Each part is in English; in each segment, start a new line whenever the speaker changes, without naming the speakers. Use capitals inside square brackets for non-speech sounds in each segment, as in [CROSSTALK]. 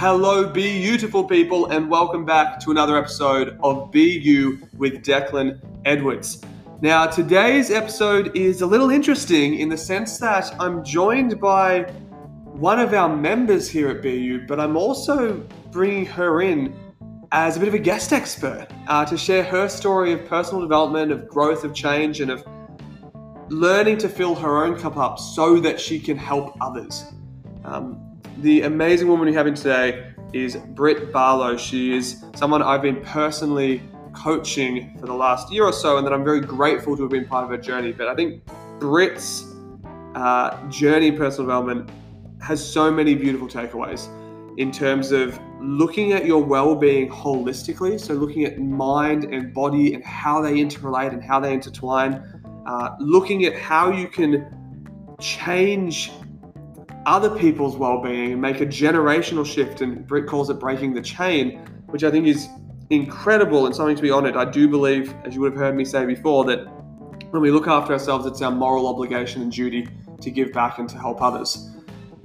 Hello, beautiful people, and welcome back to another episode of You with Declan Edwards. Now, today's episode is a little interesting in the sense that I'm joined by one of our members here at BU, but I'm also bringing her in as a bit of a guest expert uh, to share her story of personal development, of growth, of change, and of learning to fill her own cup up so that she can help others. Um, the amazing woman we have in today is Britt Barlow. She is someone I've been personally coaching for the last year or so, and that I'm very grateful to have been part of her journey. But I think Britt's uh, journey in personal development has so many beautiful takeaways in terms of looking at your well-being holistically so looking at mind and body and how they interrelate and how they intertwine uh, looking at how you can change other people's well-being and make a generational shift and Britt calls it breaking the chain which I think is incredible and something to be honored I do believe as you would have heard me say before that when we look after ourselves it's our moral obligation and duty to give back and to help others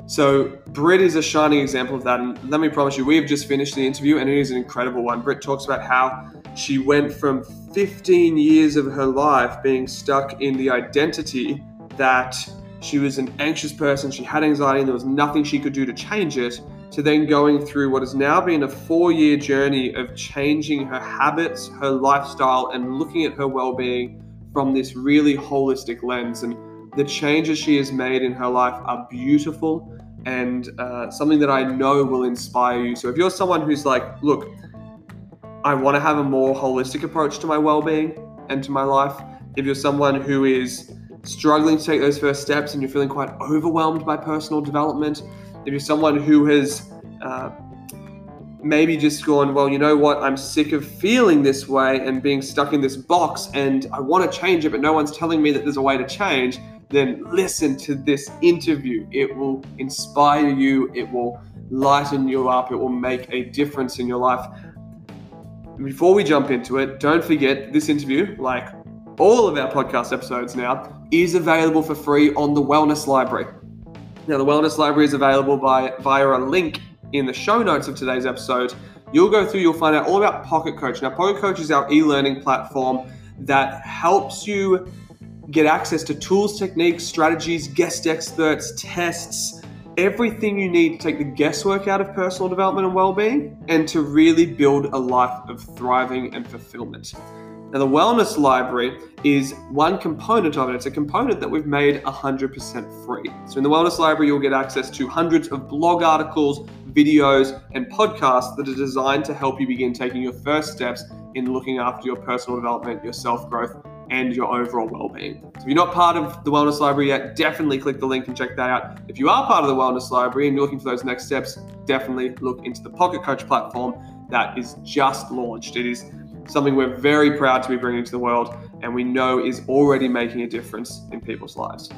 so Britt is a shining example of that. And let me promise you, we have just finished the interview and it is an incredible one. Britt talks about how she went from 15 years of her life being stuck in the identity that she was an anxious person, she had anxiety, and there was nothing she could do to change it, to then going through what has now been a four year journey of changing her habits, her lifestyle, and looking at her well being from this really holistic lens. And the changes she has made in her life are beautiful and uh, something that I know will inspire you. So if you're someone who's like, look, I want to have a more holistic approach to my well-being and to my life, if you're someone who is struggling to take those first steps and you're feeling quite overwhelmed by personal development, if you're someone who has uh, maybe just gone, well, you know what, I'm sick of feeling this way and being stuck in this box and I want to change it, but no one's telling me that there's a way to change then listen to this interview. It will inspire you, it will lighten you up, it will make a difference in your life. Before we jump into it, don't forget this interview, like all of our podcast episodes now, is available for free on the Wellness Library. Now, the Wellness Library is available by via a link in the show notes of today's episode. You'll go through, you'll find out all about Pocket Coach. Now, Pocket Coach is our e learning platform that helps you get access to tools, techniques, strategies, guest experts, tests, everything you need to take the guesswork out of personal development and well-being and to really build a life of thriving and fulfillment. Now, the Wellness Library is one component of it. It's a component that we've made 100% free. So, in the Wellness Library, you'll get access to hundreds of blog articles, videos, and podcasts that are designed to help you begin taking your first steps in looking after your personal development, your self growth, and your overall well-being. So if you're not part of the Wellness Library yet, definitely click the link and check that out. If you are part of the Wellness Library and you're looking for those next steps, definitely look into the Pocket Coach platform that is just launched. It is something we're very proud to be bringing to the world and we know is already making a difference in people's lives.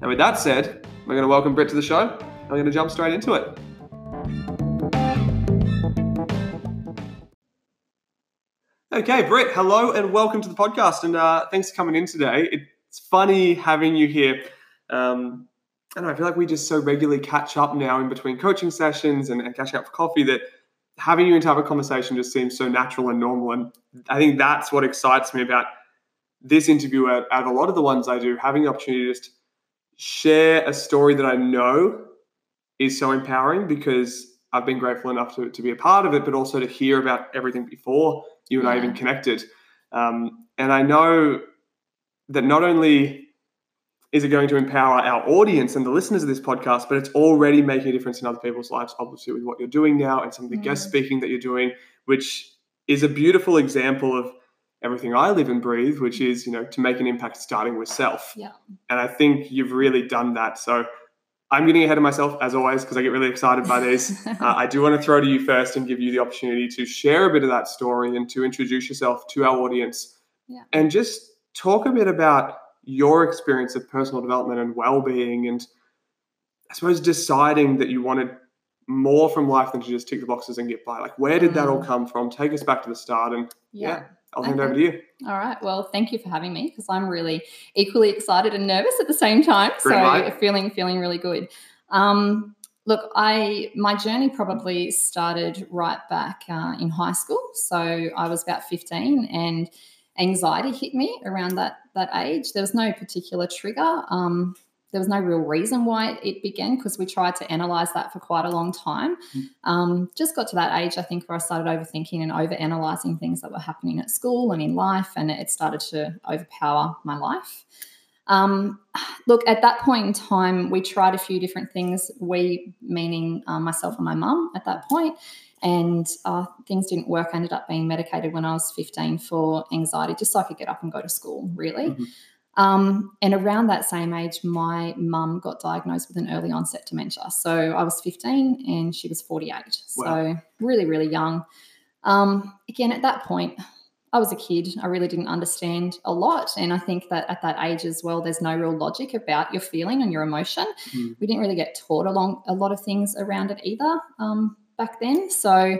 And with that said, we're going to welcome Britt to the show and we're going to jump straight into it. Okay, Britt, hello and welcome to the podcast. And uh, thanks for coming in today. It's funny having you here. Um, I know, I feel like we just so regularly catch up now in between coaching sessions and, and catching up for coffee that having you into have a conversation just seems so natural and normal. And I think that's what excites me about this interview out, out of a lot of the ones I do, having the opportunity to just share a story that I know is so empowering because I've been grateful enough to, to be a part of it, but also to hear about everything before you and yeah. I even connected. Um, and I know that not only is it going to empower our audience and the listeners of this podcast, but it's already making a difference in other people's lives, obviously, with what you're doing now and some of the mm. guest speaking that you're doing, which is a beautiful example of everything I live and breathe, which is, you know, to make an impact starting with self.
Yeah.
And I think you've really done that. So I'm getting ahead of myself as always because I get really excited by these. [LAUGHS] uh, I do want to throw to you first and give you the opportunity to share a bit of that story and to introduce yourself to our audience
yeah.
and just talk a bit about your experience of personal development and well-being and I suppose deciding that you wanted more from life than to just tick the boxes and get by. Like where did that all mm. come from? Take us back to the start and yeah. yeah I'll hand okay. over to you.
All right. Well, thank you for having me because I'm really equally excited and nervous at the same time.
Green
so
light.
feeling feeling really good. Um, Look, I my journey probably started right back uh, in high school. So I was about 15 and anxiety hit me around that that age. There was no particular trigger. Um, there was no real reason why it began because we tried to analyze that for quite a long time. Mm. Um, just got to that age, I think, where I started overthinking and over analyzing things that were happening at school and in life, and it started to overpower my life. Um, look, at that point in time, we tried a few different things. We, meaning um, myself and my mum at that point, and uh, things didn't work. I ended up being medicated when I was 15 for anxiety, just so I could get up and go to school, really. Mm-hmm. Um, and around that same age, my mum got diagnosed with an early onset dementia. So I was 15 and she was 48. Wow. So really, really young. Um, again, at that point, I was a kid. I really didn't understand a lot. And I think that at that age as well, there's no real logic about your feeling and your emotion. Mm. We didn't really get taught along a lot of things around it either um, back then. So,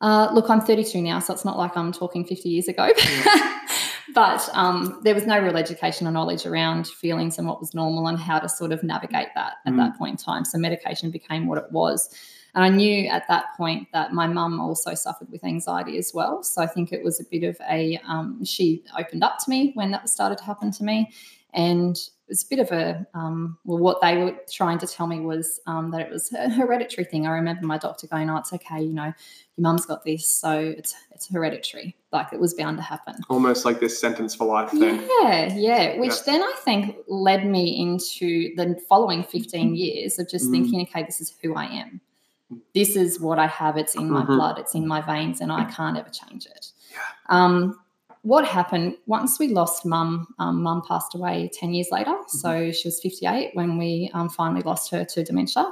uh, look, I'm 32 now, so it's not like I'm talking 50 years ago. Yeah. [LAUGHS] but um, there was no real education or knowledge around feelings and what was normal and how to sort of navigate that at mm. that point in time. So medication became what it was. And I knew at that point that my mum also suffered with anxiety as well. So I think it was a bit of a, um, she opened up to me when that started to happen to me. And was a bit of a, um, well, what they were trying to tell me was um, that it was a hereditary thing. I remember my doctor going, oh, it's okay, you know, your mum's got this, so it's it's hereditary. Like it was bound to happen.
Almost like this sentence for life then.
Yeah, yeah. Which yeah. then I think led me into the following 15 years of just mm. thinking, okay, this is who I am this is what I have. It's in my mm-hmm. blood. It's in my veins, and I can't ever change it. Yeah. Um, what happened once we lost mum? Um, mum passed away ten years later, mm-hmm. so she was fifty-eight when we um, finally lost her to dementia.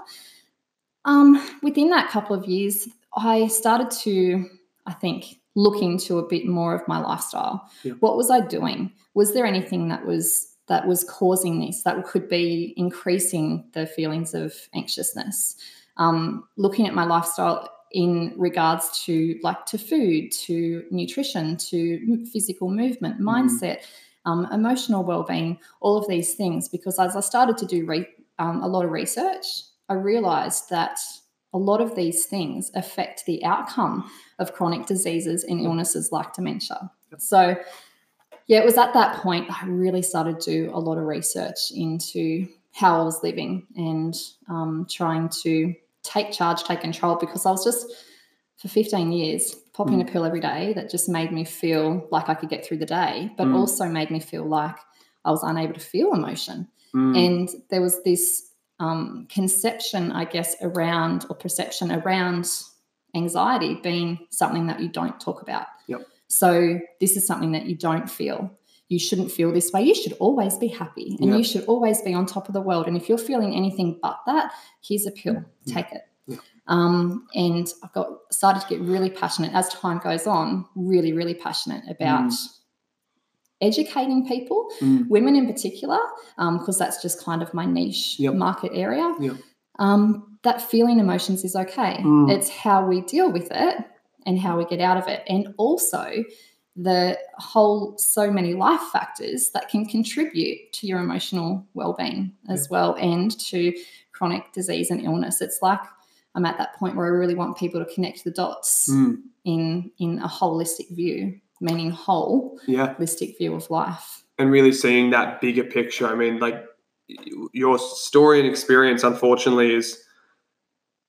Um, within that couple of years, I started to, I think, look into a bit more of my lifestyle. Yeah. What was I doing? Was there anything that was that was causing this that could be increasing the feelings of anxiousness? um, looking at my lifestyle in regards to like to food, to nutrition, to physical movement, mm-hmm. mindset, um, emotional well-being, all of these things. Because as I started to do re- um, a lot of research, I realized that a lot of these things affect the outcome of chronic diseases and illnesses like dementia. So, yeah, it was at that point I really started to do a lot of research into how I was living and um, trying to take charge, take control because I was just for 15 years popping mm. a pill every day that just made me feel like I could get through the day, but mm. also made me feel like I was unable to feel emotion. Mm. And there was this um, conception, I guess, around or perception around anxiety being something that you don't talk about.
Yep.
So this is something that you don't feel you shouldn't feel this way. You should always be happy and you should always be on top of the world. And if you're feeling anything but that, here's a pill, take it. Um, and I've got started to get really passionate as time goes on, really, really passionate about mm. educating people, mm. women in particular, because um, that's just kind of my niche yep. market area.
Yep.
Um, that feeling emotions is okay. Mm. It's how we deal with it and how we get out of it. And also, the whole so many life factors that can contribute to your emotional well-being as yeah. well and to chronic disease and illness it's like i'm at that point where i really want people to connect the dots mm. in in a holistic view meaning whole
yeah.
holistic view of life
and really seeing that bigger picture i mean like your story and experience unfortunately is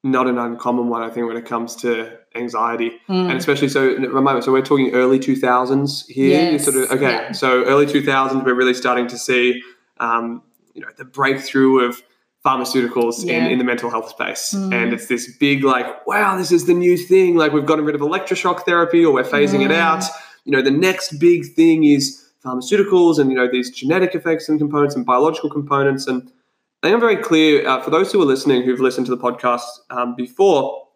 not an uncommon one, I think, when it comes to anxiety, mm. and especially so. Remind me, so we're talking early two thousands here. Yes. Sort of okay. Yeah. So early two thousands, we're really starting to see, um, you know, the breakthrough of pharmaceuticals yeah. in, in the mental health space, mm. and it's this big like, wow, this is the new thing. Like we've gotten rid of electroshock therapy, or we're phasing mm. it out. You know, the next big thing is pharmaceuticals, and you know these genetic effects and components and biological components, and I think I'm very clear uh, for those who are listening who've listened to the podcast um, before.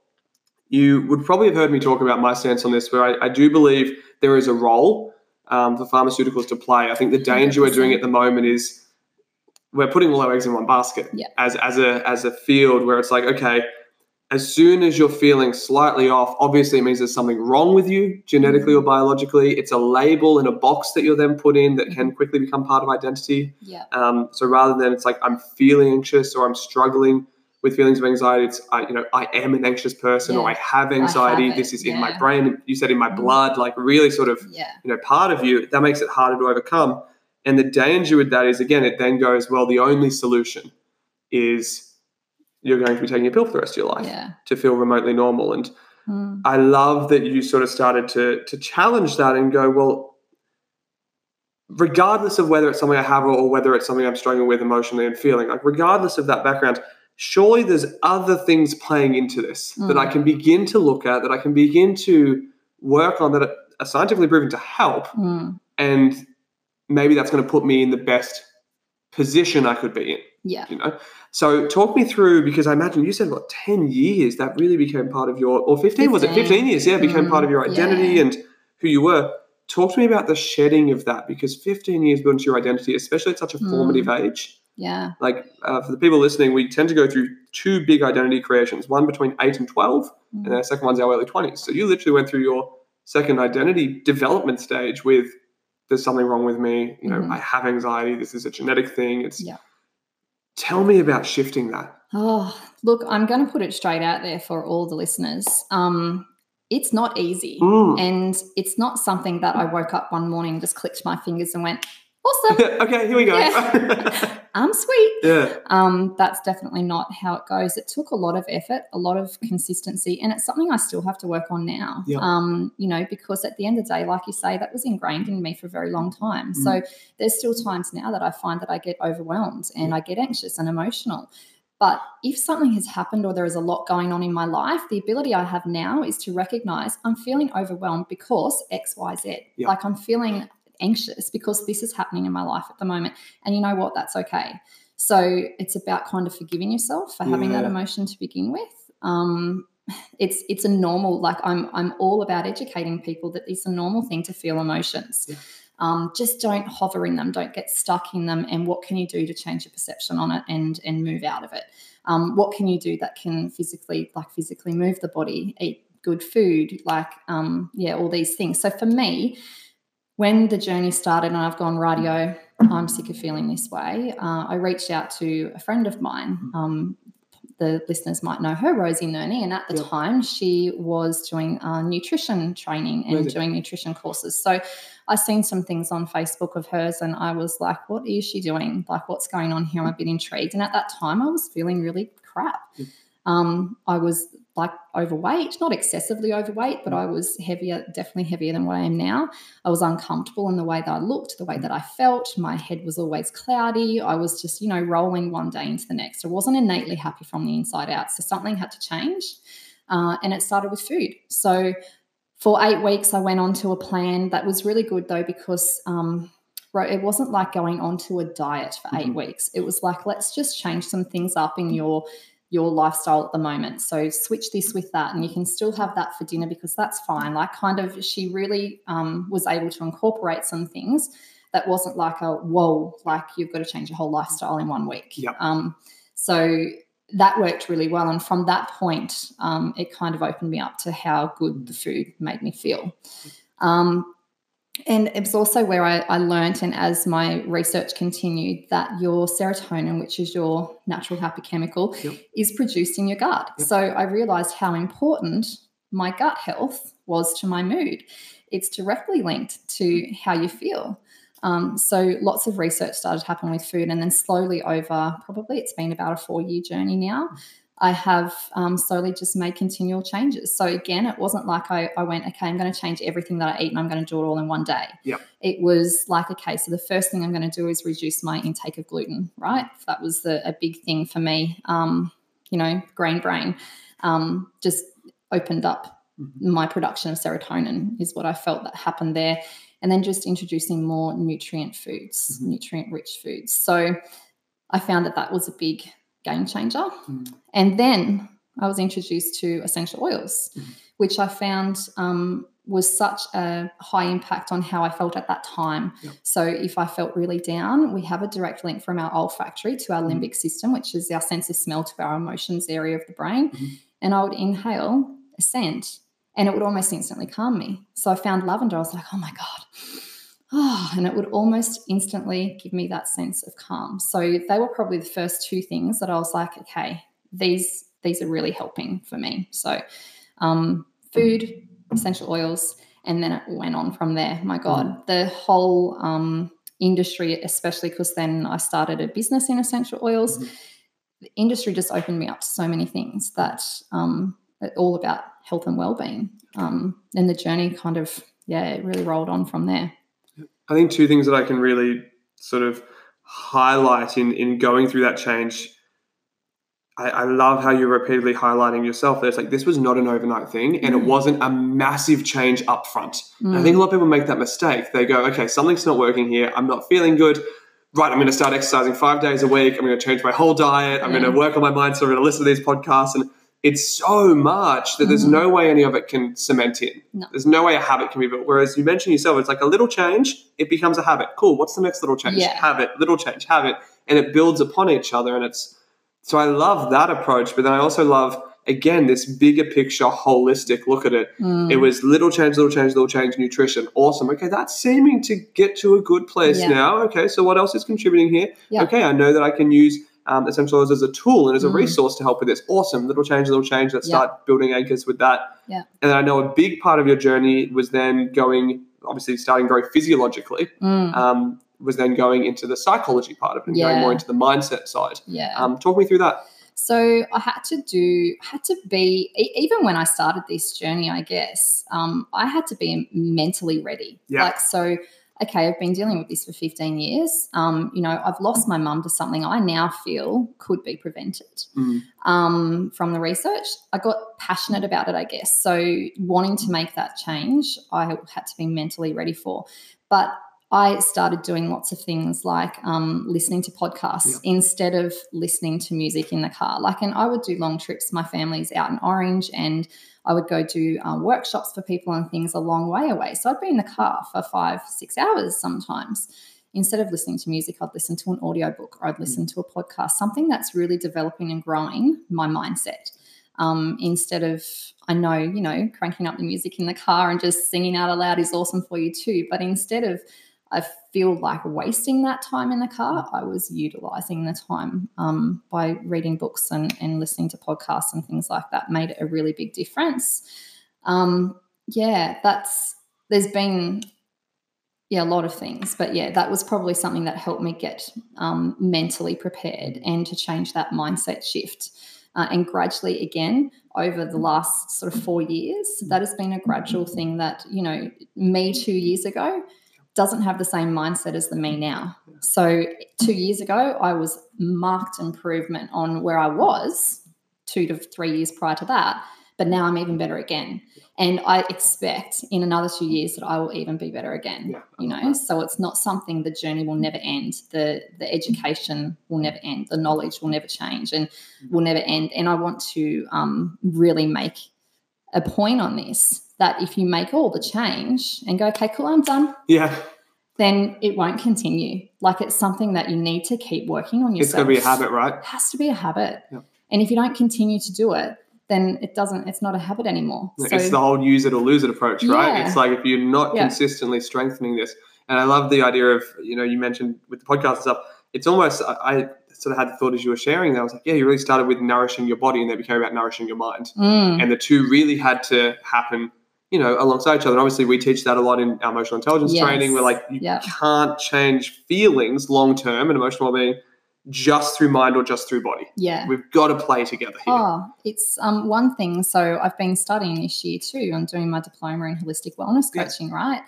You would probably have heard me talk about my stance on this, where I, I do believe there is a role um, for pharmaceuticals to play. I think the danger we are doing at the moment is we're putting all our eggs in one basket
yeah.
as as a as a field where it's like okay as soon as you're feeling slightly off, obviously it means there's something wrong with you genetically or mm-hmm. biologically. It's a label in a box that you're then put in that can mm-hmm. quickly become part of identity.
Yeah.
Um, so rather than it's like I'm feeling anxious or I'm struggling with feelings of anxiety, it's I, you know, I am an anxious person or I have anxiety.
it,
this is in my brain. You said in my
Mm.
blood, like really sort of
Yeah.
you know part of you. That makes it harder to overcome. And the danger with that is again, it then goes well. The only solution is you're going to be taking a pill for the rest of your life
Yeah.
to feel remotely normal. And
Mm.
I love that you sort of started to to challenge that and go, well, regardless of whether it's something I have or whether it's something I'm struggling with emotionally and feeling, like regardless of that background, surely there's other things playing into this that I
Mm.
can begin to look at, that I can begin to work on that are scientifically proven to help.
Mm.
And maybe that's going to put me in the best position I could be in
Yeah.
you know so talk me through because i imagine you said what 10 years that really became part of your or 15, was it 15
15.
years yeah it became part of your
Mm,
identity
yeah.
and who you were talk to me about the shedding of that because 15 years built into your identity especially at such a
Mm.
formative age
Yeah.
like uh, for the people listening we tend to go through two big identity creations one between 8 and 12 and then
Mm.
the second one's our early 20s so you literally went through your second identity development stage with there's something wrong with me you know
Mhm.
i have anxiety this is a genetic thing it's
Yeah.
Tell me about shifting that
Oh, look, I'm going to put it straight out there for all the listeners. Um, it's not easy.
Mm.
And it's not something that I woke up one morning, just clicked my fingers and went, awesome, [LAUGHS]
okay here we go
Yeah. [LAUGHS] I'm sweet.
yeah
Um, that's definitely not how it goes. It took a lot of effort, a lot of consistency, and it's something I still have to work on now.
Yeah.
Um, you know, because at the end of the day, like you say, that was ingrained in me for a very long time.
Mm.
So there's still times now that I find that I get overwhelmed and I get anxious and emotional. But if something has happened or there is a lot going on in my life, the ability I have now is to recognize I'm feeling overwhelmed because X, Y, Z.
Yeah.
Like I'm feeling anxious because this is happening in my life at the moment. And you know what? That's okay. So it's about kind of forgiving yourself for having that emotion to begin with. Um, it's it's a normal like I'm I'm all about educating people that it's a normal thing to feel emotions.
Yeah.
Um, just don't hover in them, don't get stuck in them. And what can you do to change your perception on it and and move out of it? Um, what can you do that can physically like physically move the body, eat good food, like um, yeah, all these things. So for me, when the journey started and I've gone radio, I'm sick of feeling this way. Uh, I reached out to a friend of mine. Um, the listeners might know her, Rosie Nerney, and at the
Yep.
time she was doing uh, nutrition training and doing nutrition courses. So I seen some things on Facebook of hers, and I was like, "What is she doing? Like, what's going on here?" I'm a bit intrigued. And at that time, I was feeling really crap.
Yep.
Um, I was like overweight, not excessively overweight, but I was heavier, definitely heavier than what I am now. I was uncomfortable in the way that I looked, the way that I felt. My head was always cloudy. I was just, you know, rolling one day into the next. I wasn't innately happy from the inside out. So something had to change. Uh, and it started with food. So for eight weeks, I went on to a plan that was really good though, because um, it wasn't like going onto a diet for eight
Mhm.
weeks. It was like, let's just change some things up in your your lifestyle at the moment. So switch this with that, and you can still have that for dinner because that's fine. Like, kind of, she really um, was able to incorporate some things that wasn't like a whoa, like you've got to change your whole lifestyle in one week.
Yep.
Um, so that worked really well, and from that point, um, it kind of opened me up to how good the food made me feel. Um, and it was also where I, I learned, and as my research continued, that your serotonin, which is your natural happy chemical,
Yep.
is produced in your gut.
Yep.
So I realized how important my gut health was to my mood. It's directly linked to how you feel. Um, so lots of research started happening with food, and then slowly over probably it's been about a four year journey now. I have um, slowly just made continual changes. So again, it wasn't like I, I went, okay, I'm going to change everything that I eat and I'm going to do it all in one day.
Yep.
It was like, okay, so the first thing I'm going to do is reduce my intake of gluten, right? That was the, a big thing for me. Um, you know, grain brain um, just opened up
Mhm.
my production of serotonin is what I felt that happened there. And then just introducing more nutrient foods,
Mhm.
nutrient rich foods. So I found that that was a big game changer.
Mm.
And then I was introduced to essential oils,
Mhm.
which I found um, was such a high impact on how I felt at that time.
Yep.
So if I felt really down, we have a direct link from our olfactory to our
Mhm.
limbic system, which is our sense of smell to our emotions area of the brain.
Mhm.
And I would inhale a scent and it would almost instantly calm me. So I found lavender. I was like, oh my God. Oh, and it would almost instantly give me that sense of calm. So they were probably the first two things that I was like, okay, these these are really helping for me. So, um, food, essential oils, and then it went on from there. My God, the whole um, industry, especially because then I started a business in essential oils.
Mhm.
The industry just opened me up to so many things that um, all about health and well-being. Um, and the journey kind of, yeah, it really rolled on from there.
I think two things that I can really sort of highlight in in going through that change. I, I love how you're repeatedly highlighting yourself. That it's like this was not an overnight thing, and it
Mm.
wasn't a massive change up front. And I think a lot of people make that mistake. They go, okay, something's not working here. I'm not feeling good. Right, I'm going to start exercising five days a week. I'm going to change my whole diet. I'm going to work on my mindset. I'm going to listen to these podcasts. And it's so much that there's
Mhm.
no way any of it can cement in.
No.
There's no way a habit can be built. Whereas you mentioned yourself, it's like a little change, it becomes a habit. Cool. What's the next little change?
Yeah.
Habit, little change, habit. And it builds upon each other. And it's so I love that approach. But then I also love, again, this bigger picture, holistic look at it.
Mm.
It was little change, little change, little change, nutrition. Awesome. Okay, that's seeming to get to a good place
Yeah.
now. Okay, so what else is contributing here?
Yeah.
Okay, I know that I can use um, essential as a tool and as a
Mm.
resource to help with this. Awesome. Little change, little change. Let's
Yeah.
start building anchors with that.
Yeah.
And then I know a big part of your journey was then going, obviously, starting very physiologically,
Mm.
um, was then going into the psychology part of it and going more into the mindset side.
yeah.
Um, talk me through that.
So I had to do, had to be, even when I started this journey, I guess, um, I had to be mentally ready.
Yeah.
Like, so, okay, I've been dealing with this for 15 years. Um, you know, I've lost my mum to something I now feel could be prevented
Mm.
um, from the research. I got passionate about it, I guess. So, wanting to make that change, I had to be mentally ready for. But I started doing lots of things like um, listening to podcasts instead of listening to music in the car. Like, and I would do long trips. My family's out in Orange, and I would go do um, workshops for people and things a long way away. So I'd be in the car for five, six hours sometimes. Instead of listening to music, I'd listen to an audiobook or I'd listen to a podcast, something that's really developing and growing my mindset. Um, instead of, I know, you know, cranking up the music in the car and just singing out aloud is awesome for you too. But instead of, I feel like wasting that time in the car, I was utilizing the time um, by reading books and, and listening to podcasts and things like that, made a really big difference. Um, yeah, that's, there's been, yeah, a lot of things. But yeah, that was probably something that helped me get um, mentally prepared and to change that mindset shift. Uh, and gradually, again, over the last sort of four years, that has been a gradual thing that, you know, me two years ago doesn't have the same mindset as the me now. So two years ago, I was marked improvement on where I was two to three years prior to that. But now I'm even better again. And I expect in another two years that I will even be better again.
Yeah,
You know, so it's not something the journey will never end. The the education will never end. The knowledge will never change and will never end. And I want to um, really make a point on this that if you make all the change and go, okay, cool, I'm done,
Yeah,
then it won't continue. Like it's something that you need to keep working on yourself.
it's going to be a habit, right?
It has to be a habit.
Yep.
And if you don't continue to do it, then it doesn't, it's not a habit anymore. So,
it's the whole use it or lose it approach, right?
Yeah.
It's like if you're not
Yeah.
consistently strengthening this, and I love the idea of you know you mentioned with the podcast and stuff. It's almost I, I sort of had the thought as you were sharing that I was like, yeah, you really started with nourishing your body, and then became about nourishing your mind,
Mm,
and the two really had to happen, you know, alongside each other. And obviously, we teach that a lot in our emotional intelligence
Yes.
training. We're like, you
Yeah.
can't change feelings long term and emotional well-being just through mind or just through body.
yeah.
We've got to play together here.
Oh, it's um, one thing. So I've been studying this year too. I'm doing my diploma in holistic wellness
Yeah.
coaching, right?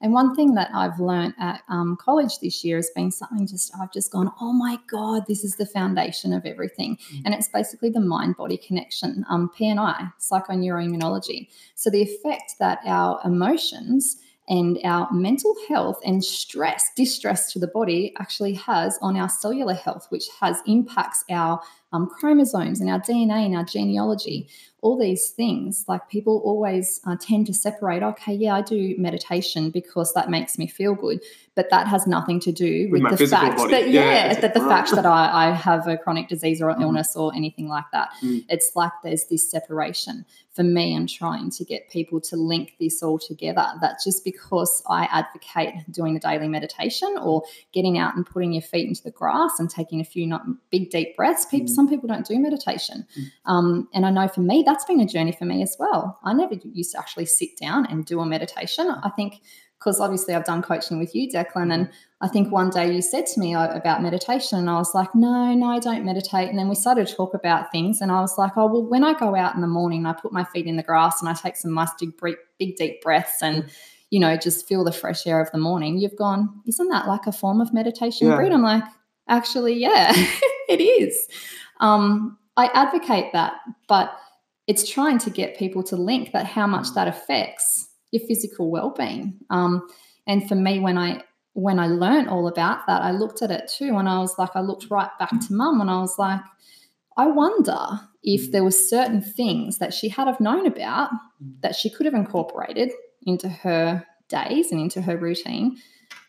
And one thing that I've learned at um, college this year has been something just I've just gone, oh my god, this is the foundation of everything,
Mm.
and it's basically the mind-body connection, um, PNI, psychoneuroimmunology. So the effect that our emotions and our mental health and stress, distress to the body actually has on our cellular health, which has impacts our um, chromosomes and our DNA and our genealogy. all these things like people always uh, tend to separate okay yeah i do meditation because that makes me feel good but that has nothing to do with,
With
the fact
body.
that
Yeah,
yeah, that the fact that I, I have a chronic disease or
Mhm.
illness or anything like that
Mm.
it's like there's this separation for me i'm trying to get people to link this all together that just because i advocate doing a daily meditation or getting out and putting your feet into the grass and taking a few not big deep breaths people
Mm.
Some people don't do meditation
Mm.
um, and i know for me that's been a journey for me as well i never used to actually sit down and do a meditation i think because obviously i've done coaching with you declan and I think one day you said to me uh, about meditation, and I was like, no, no, I don't meditate. And then we started to talk about things, and I was like, oh, well, when I go out in the morning, I put my feet in the grass and I take some nice big, big deep breaths and, you know, just feel the fresh air of the morning. You've gone, isn't that like a form of meditation,
Yeah.
I'm like, actually, yeah, [LAUGHS] it is. Um, I advocate that, but it's trying to get people to link that how much that affects your physical well-being. Um, and for me, when I when I learned all about that, I looked at it too, and I was like, I looked right back to mum, and I was like, I wonder if there were certain things that she had have known about that she could have incorporated into her days and into her routine,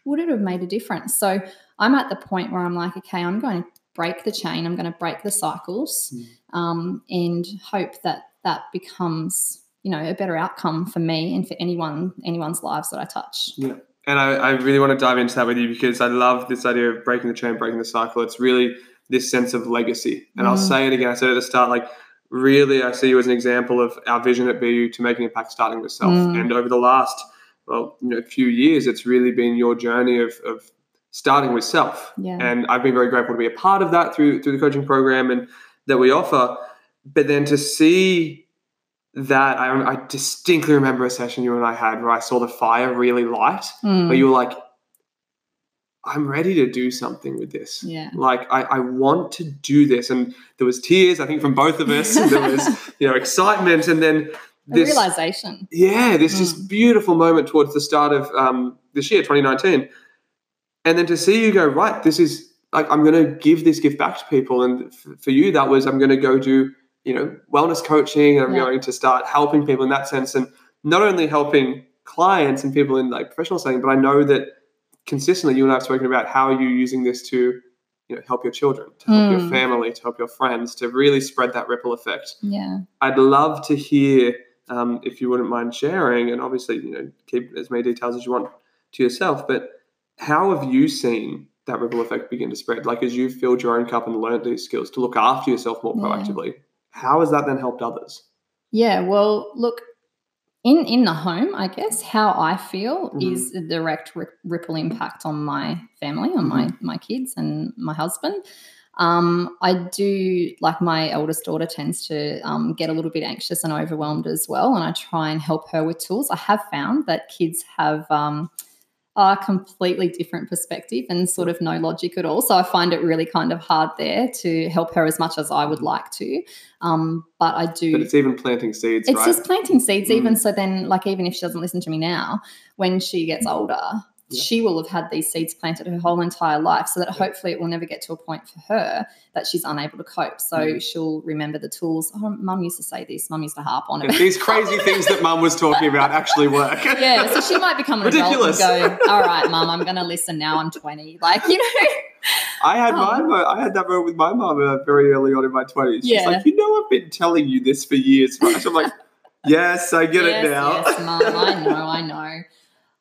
would it have made a difference? So I'm at the point where I'm like, okay, I'm going break the chain, I'm going to break the cycles,
Mm.
um, and hope that that becomes, you know, a better outcome for me and for anyone anyone's lives that I touch. Yeah.
And I, I really want to dive into that with you because I love this idea of breaking the chain, breaking the cycle. It's really this sense of legacy. And I'll
Mm.
say it again. I said at the start, like, really, I see you as an example of our vision at BU to making impact starting with self.
Mm.
And over the last, well, you know, few years, it's really been your journey of, of starting with self.
Yeah.
And I've been very grateful to be a part of that through through the coaching program and that we offer. But then to see that, I, I distinctly remember a session you and I had where I saw the fire really light
Mm.
where you were like, I'm ready to do something with this.
Yeah.
Like I, I want to do this. And there was tears, I think, from both of us. there was, [LAUGHS] you know, excitement and then
a
this
realization.
yeah, this just
Mm.
beautiful moment towards the start of um, this year, 2019. And then to see you go, right, this is like, I'm going to give this gift back to people. And f- for you, that was, I'm going to go do, you know, wellness coaching. And I'm
Yeah.
going to start helping people in that sense. And not only helping clients and people in like professional setting, but I know that consistently you and I have spoken about how are you using this to, you know, help your children, to help your
Mm.
family, to help your friends, to really spread that ripple effect.
Yeah.
I'd love to hear um, if you wouldn't mind sharing, and obviously, you know, keep as many details as you want to yourself. But how have you seen that ripple effect begin to spread? Like as you've filled your own cup and learned these skills to look after yourself more
Yeah.
proactively, how has that then helped others?
Yeah, well, look, in in the home, I guess how I feel
Mhm.
is a direct ri- ripple impact on my family, on my my kids and my husband. Um, I do like my eldest daughter tends to um, get a little bit anxious and overwhelmed as well, and I try and help her with tools. I have found that kids have um, a completely different perspective and sort of no logic at all. So I find it really kind of hard there to help her as much as I would like to. Um, but I do.
But it's even planting seeds,
It's
right?
just planting seeds,
Mm.
even so. Then, like, even if she doesn't listen to me now, when she gets older, She will have had these seeds planted her whole entire life, so that hopefully it will never get to a point for her that she's unable to cope. So
Mm.
she'll remember the tools. Oh, mum used to say this. Mum used to harp on it.
these crazy things that mum was talking about actually work. [LAUGHS]
yeah, so she might become an
Ridiculous.
adult and go, "All right, mum, I'm going to listen now. I'm 20." Like, you know.
I had
Um,
my I had that moment with my mum uh, very early on in my twenties. She's
Yeah.
like, you know, I've been telling you this for years, right? I'm like, yes, I get
yes,
it now.
Yes, mum, I know, I know.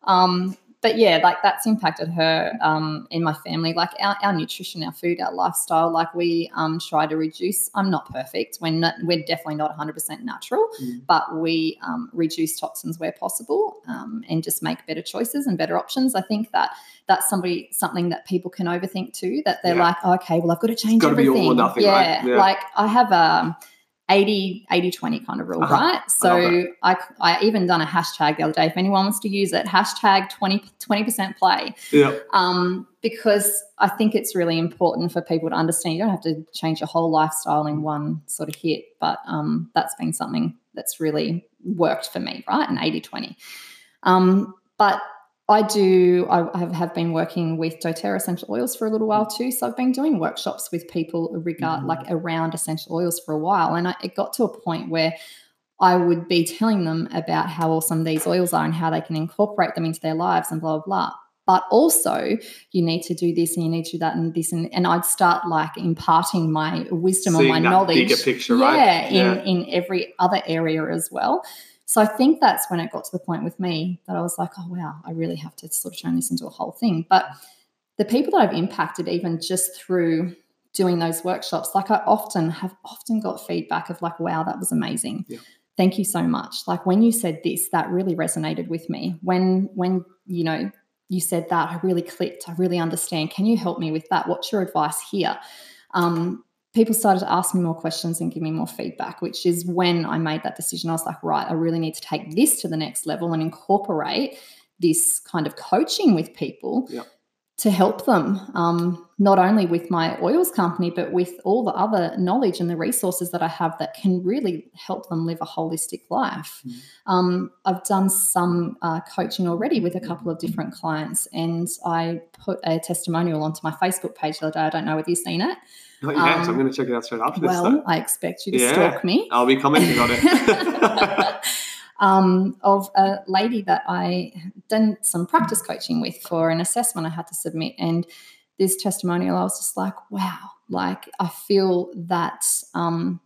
Um, but yeah, like that's impacted her um, in my family. Like our, our nutrition, our food, our lifestyle. Like we um, try to reduce. I'm not perfect. We're not. We're definitely not 100 percent natural,
Mm.
but we um, reduce toxins where possible um, and just make better choices and better options. I think that that's somebody something that people can overthink too. That they're
Yeah.
like, okay, well, I've got to change
gotta be all or
everything.
nothing,
yeah,
right? Yeah.
like I have a 80 80 20 kind of rule
Uh-huh.
right? So I, I even done a hashtag the other day if anyone wants to use it hashtag 20 20% play.
Yeah.
um, because i think it's really important for people to understand you don't have to change your whole lifestyle in one sort of hit but um, that's been something that's really worked for me right? An 80 20 um, but I do. I have, have been working with DoTerra essential oils for a little while too. So I've been doing workshops with people regard
Mhm.
like around essential oils for a while, and I, it got to a point where I would be telling them about how awesome these oils are and how they can incorporate them into their lives and blah blah blah. But also, you need to do this and you need to do that and this and, and I'd start like imparting my wisdom
Seeing
and my knowledge
bigger picture,
yeah,
right?
in in every other area as well. So I think that's when it got to the point with me that I was like, oh wow, I really have to sort of turn this into a whole thing. But the people that I've impacted, even just through doing those workshops, like I often have often got feedback of like, wow, that was amazing.
Yeah.
Thank you so much. Like when you said this, that really resonated with me. When when you know you said that, I really clicked. I really understand. Can you help me with that? What's your advice here? Um, people started to ask me more questions and give me more feedback, which is when I made that decision. I was like, right, I really need to take this to the next level and incorporate this kind of coaching with people to help them, um, not only with my oils company, but with all the other knowledge and the resources that I have that can really help them live a holistic life.
Mhm.
Um, I've done some uh, coaching already with a couple of different clients, and I put a testimonial onto my Facebook page the other day. I don't know whether you've seen it.
Not yet.
Um,
I'm going to check it out straight after this.
Well, I expect you to
Yeah.
stalk me.
I'll be commenting on it. [LAUGHS] [LAUGHS]
um, of a lady that I done some practice coaching with for an assessment I had to submit. And this testimonial, I was just like, wow, like I feel that um,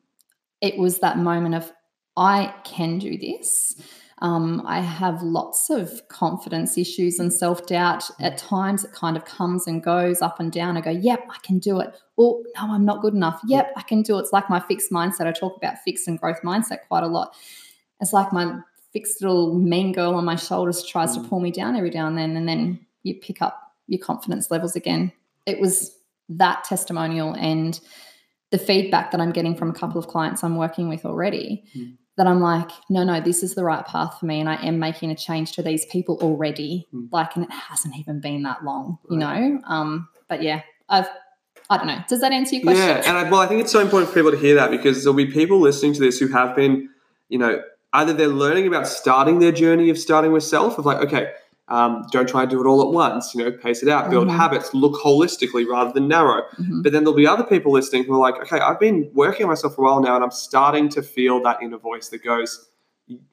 it was that moment of, I can do this. Um, I have lots of confidence issues and self doubt. At times, it kind of comes and goes up and down. I go, yep, I can do it. Oh, no, I'm not good enough. Yep, I can do it. It's like my fixed mindset. I talk about fixed and growth mindset quite a lot. It's like my fixed little mean girl on my shoulders tries to
Mm.
pull me down every now and then, and then you pick up your confidence levels again. It was that testimonial and the feedback that I'm getting from a couple of clients I'm working with already
Mm.
That I'm like, no, no, this is the right path for me. And I am making a change to these people already.
Mm.
Like, and it hasn't even been that long, you
Right.
know? Um, but yeah, I've, I don't know. Does that answer your question?
Yeah, and I, well, I think it's so important for people to hear that because there'll be people listening to this who have been, you know, either they're learning about starting their journey of starting with self, of like, okay, um, don't try and do it all at once, you know, pace it out, build
Mhm.
habits, look holistically rather than narrow.
Mhm.
But then there'll be other people listening who are like, okay, I've been working on myself for a while now and I'm starting to feel that inner voice that goes,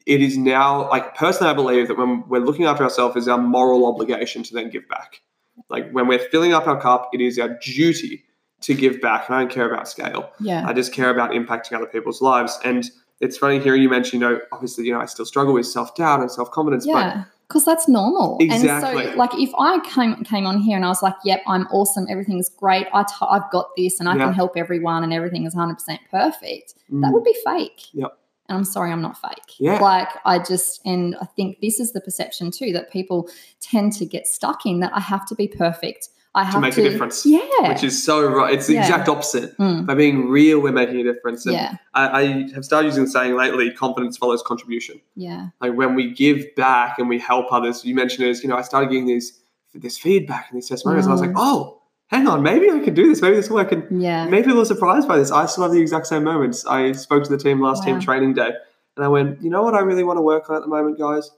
it is now, like, personally, I believe that when we're looking after ourselves, is our moral obligation to then give back. Like, when we're filling up our cup, it is our duty to give back. And I don't care about scale.
Yeah.
I just care about impacting other people's lives. And it's funny hearing you mention, you know, obviously, you know, I still struggle with self doubt and self confidence, but
Yeah. Because that's normal. And
Exactly.
so, like, if I came came on here and I was like, "Yep, I'm awesome. Everything's great. I t- I've got this, and I can help everyone, and everything is 100 percent perfect," that
mm,
would be fake.
Yep.
And I'm sorry, I'm not fake.
Yeah.
Like I just, and I think this is the perception too that people tend to get stuck in that I have to be perfect. I have to
make a difference,
Yeah.
which is so right. It's the
Yeah.
exact opposite.
Mm,
By being real, we're making a difference. And
yeah.
I, I have started using the saying lately confidence follows contribution.
Yeah.
Like when we give back and we help others, you mentioned is, you know, I started getting these this feedback and these testimonials, and I was like,
Mm.
oh, hang on, maybe I can do this. Maybe this will work. And
Yeah.
Maybe a little surprised by this. I still have the exact same moments. I spoke to the team last team training day, and I went, you know what I really want to work on at the moment, guys?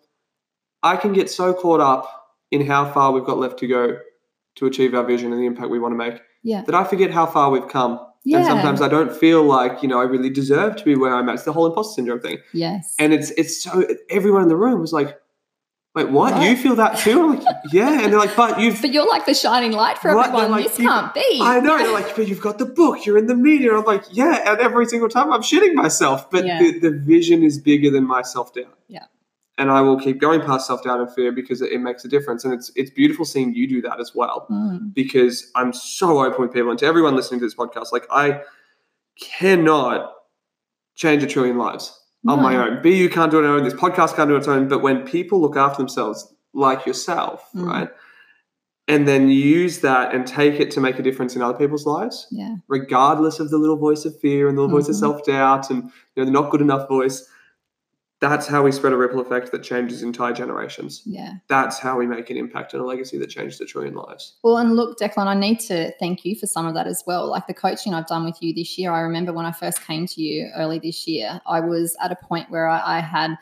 I can get so caught up in how far we've got left to go to achieve our vision and the impact we want to make
Yeah.
that I forget how far we've come.
Yeah.
And sometimes I don't feel like, you know, I really deserve to be where I'm at. It's the whole imposter syndrome thing.
yes.
And it's it's so everyone in the room was like, wait, what?
What?
You feel that too? I'm like, [LAUGHS] yeah. And they're like, but you've
but you're like the shining light for
Right,
everyone.
like,
this
you-
can't be.
I know. They're like, but you've got the book. You're in the media. I'm like, yeah. And every single time I'm shitting myself. But
Yeah.
the, the vision is bigger than my self doubt.
Yeah.
And I will keep going past self doubt and fear because it, it makes a difference. And it's it's beautiful seeing you do that as well.
Mm,
Because I'm so open with people and to everyone listening to this podcast. Like I cannot change a trillion lives on my
no.
own. BU can't do it on its own. This podcast can't do it on its own. But when people look after themselves, like yourself,
Mm.
right, and then use that and take it to make a difference in other people's lives,
Yeah.
regardless of the little voice of fear and the little voice of
Mhm.
self doubt and you know the not good enough voice. That's how we spread a ripple effect that changes entire generations.
Yeah.
That's how we make an impact and a legacy that changes a trillion lives.
Well, and look, Declan, I need to thank you for some of that as well. Like the coaching I've done with you this year, I remember when I first came to you early this year, I was at a point where I, I had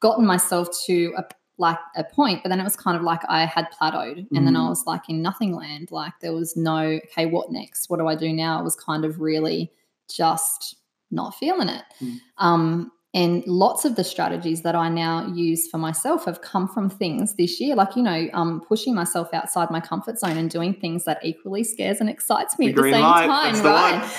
gotten myself to a, like a point, but then it was kind of like I had plateaued. And then I
Mm.
was like in nothing land. Like there was no, okay, what next? What do I do now? It was kind of really just not feeling it.
Mm.
Um, and lots of the strategies that I now use for myself have come from things this year, like, you know, um, pushing myself outside my comfort zone and doing things that equally scares and excites me
The
at the same
light,
time,
that's
right?
one.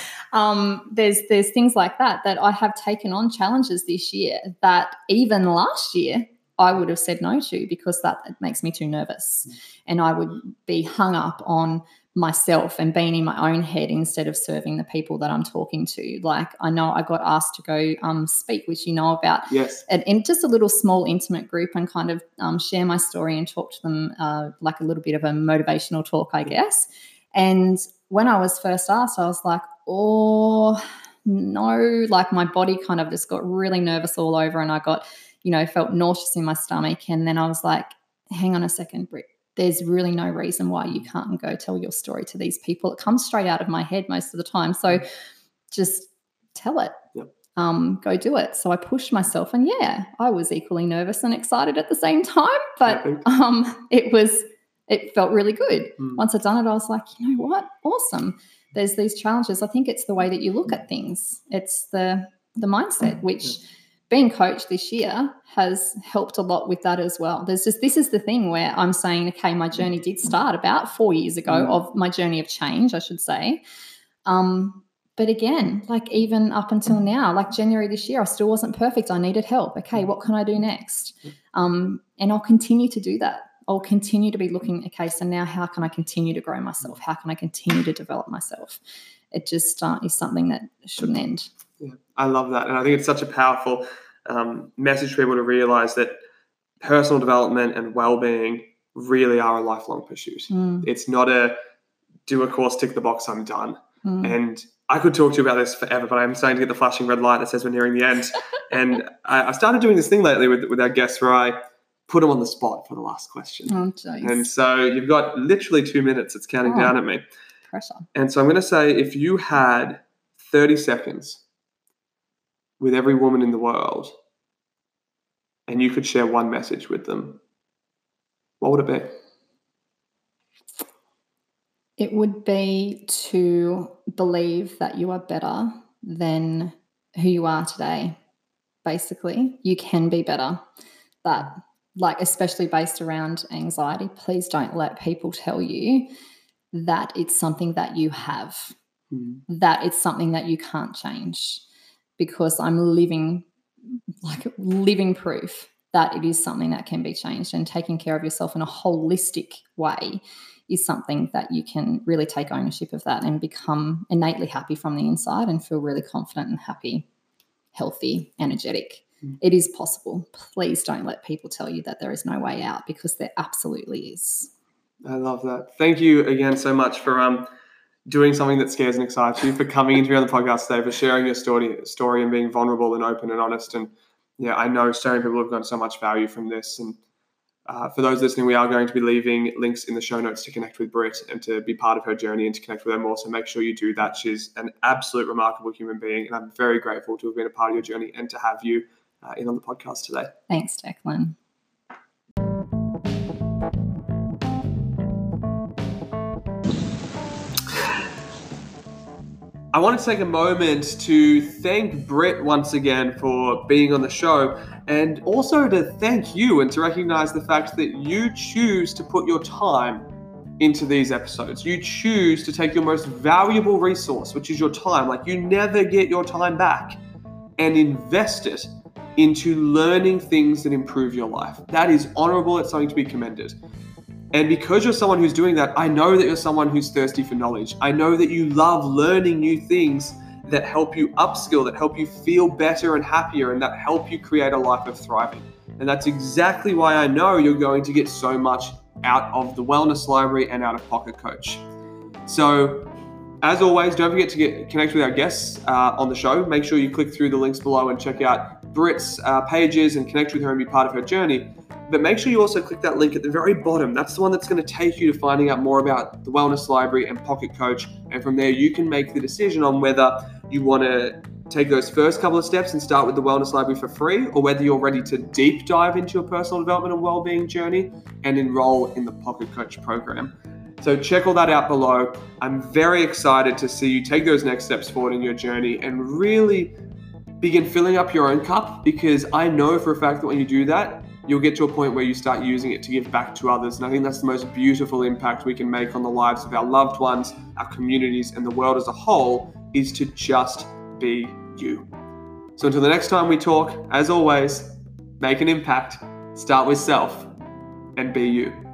um, there's there's things like that that I have taken on challenges this year that even last year I would have said no to because that makes me too nervous,
Mm.
and I would be hung up on myself and being in my own head instead of serving the people that I'm talking to. Like I know I got asked to go um, speak, which you know about,
Yes.
and in just a little small intimate group and kind of um, share my story and talk to them uh, like a little bit of a motivational talk, I guess. And when I was first asked, I was like, oh, no, like my body kind of just got really nervous all over and I got, you know, felt nauseous in my stomach. And then I was like, hang on a second, Britt. There's really no reason why you can't go tell your story to these people. It comes straight out of my head most of the time. So just tell it
Yep.
um, go do it. So I pushed myself, and yeah, I was equally nervous and excited at the same time. But um, it was, it felt really good.
Mm.
Once I'd done it, I was like, you know what, awesome. There's these challenges. I think it's the way that you look at things. It's the the mindset, which being coached this year has helped a lot with that as well. There's just this is the thing where I'm saying, okay, my journey did start about four years ago
Mm.
of my journey of change, I should say. Um, but again, like even up until now, like January this year, I still wasn't perfect. I needed help. Okay, what can I do next? Um, and I'll continue to do that. I'll continue to be looking, okay, so now how can I continue to grow myself? How can I continue to develop myself? It just uh, is something that shouldn't end.
Yeah, I love that, and I think it's such a powerful um, message for people to realize that personal development and well-being really are a lifelong pursuit.
Mm,
It's not a do a course, tick the box, I'm done.
mm.
And I could talk to you about this forever, but I'm starting to get the flashing red light that says we're nearing the end. [LAUGHS] and I, I started doing this thing lately with with our guests where I put them on the spot for the last question.
Oh.
And so you've got literally two minutes. It's counting
Oh.
down at me.
Pressure.
And so I'm going to say if you had 30 seconds with every woman in the world and you could share one message with them, what would it be?
It would be to believe that you are better than who you are today. Basically, you can be better. But, like, especially based around anxiety, please don't let people tell you that it's something that you have, hmm. that it's something that you can't change. Because I'm living, like, living proof that it is something that can be changed and taking care of yourself in a holistic way is something that you can really take ownership of that and become innately happy from the inside and feel really confident and happy, healthy, energetic.
Mm.
It is possible. Please don't let people tell you that there is no way out because there absolutely is.
I love that. Thank you again so much for um, doing something that scares and excites you, for coming into me on the podcast today, for sharing your story, story and being vulnerable and open and honest. And yeah, I know so many people have gotten so much value from this. And uh, for those listening, we are going to be leaving links in the show notes to connect with Britt and to be part of her journey and to connect with her more. So make sure you do that. She's an absolute remarkable human being, and I'm very grateful to have been a part of your journey and to have you uh, in on the podcast today.
Thanks, Declan.
I want to take a moment to thank Britt once again for being on the show and also to thank you and to recognize the fact that you choose to put your time into these episodes. You choose to take your most valuable resource, which is your time, like you never get your time back, and invest it into learning things that improve your life. That is honorable, it's something to be commended. And because you're someone who's doing that, I know that you're someone who's thirsty for knowledge. I know that you love learning new things that help you upskill, that help you feel better and happier, and that help you create a life of thriving. And that's exactly why I know you're going to get so much out of the Wellness Library and out of Pocket Coach. So, as always, don't forget to get connect with our guests uh, on the show. Make sure you click through the links below and check out Britt's uh, pages and connect with her and be part of her journey. But make sure you also click that link at the very bottom. That's the one that's going to take you to finding out more about the Wellness Library and Pocket Coach. And from there, you can make the decision on whether you want to take those first couple of steps and start with the Wellness Library for free, or whether you're ready to deep dive into your personal development and well-being journey and enroll in the Pocket Coach program. So check all that out below. I'm very excited to see you take those next steps forward in your journey and really begin filling up your own cup because I know for a fact that when you do that, you'll get to a point where you start using it to give back to others. And I think that's the most beautiful impact we can make on the lives of our loved ones, our communities, and the world as a whole is to just be you. So until the next time we talk, as always, make an impact, start with self, and be you.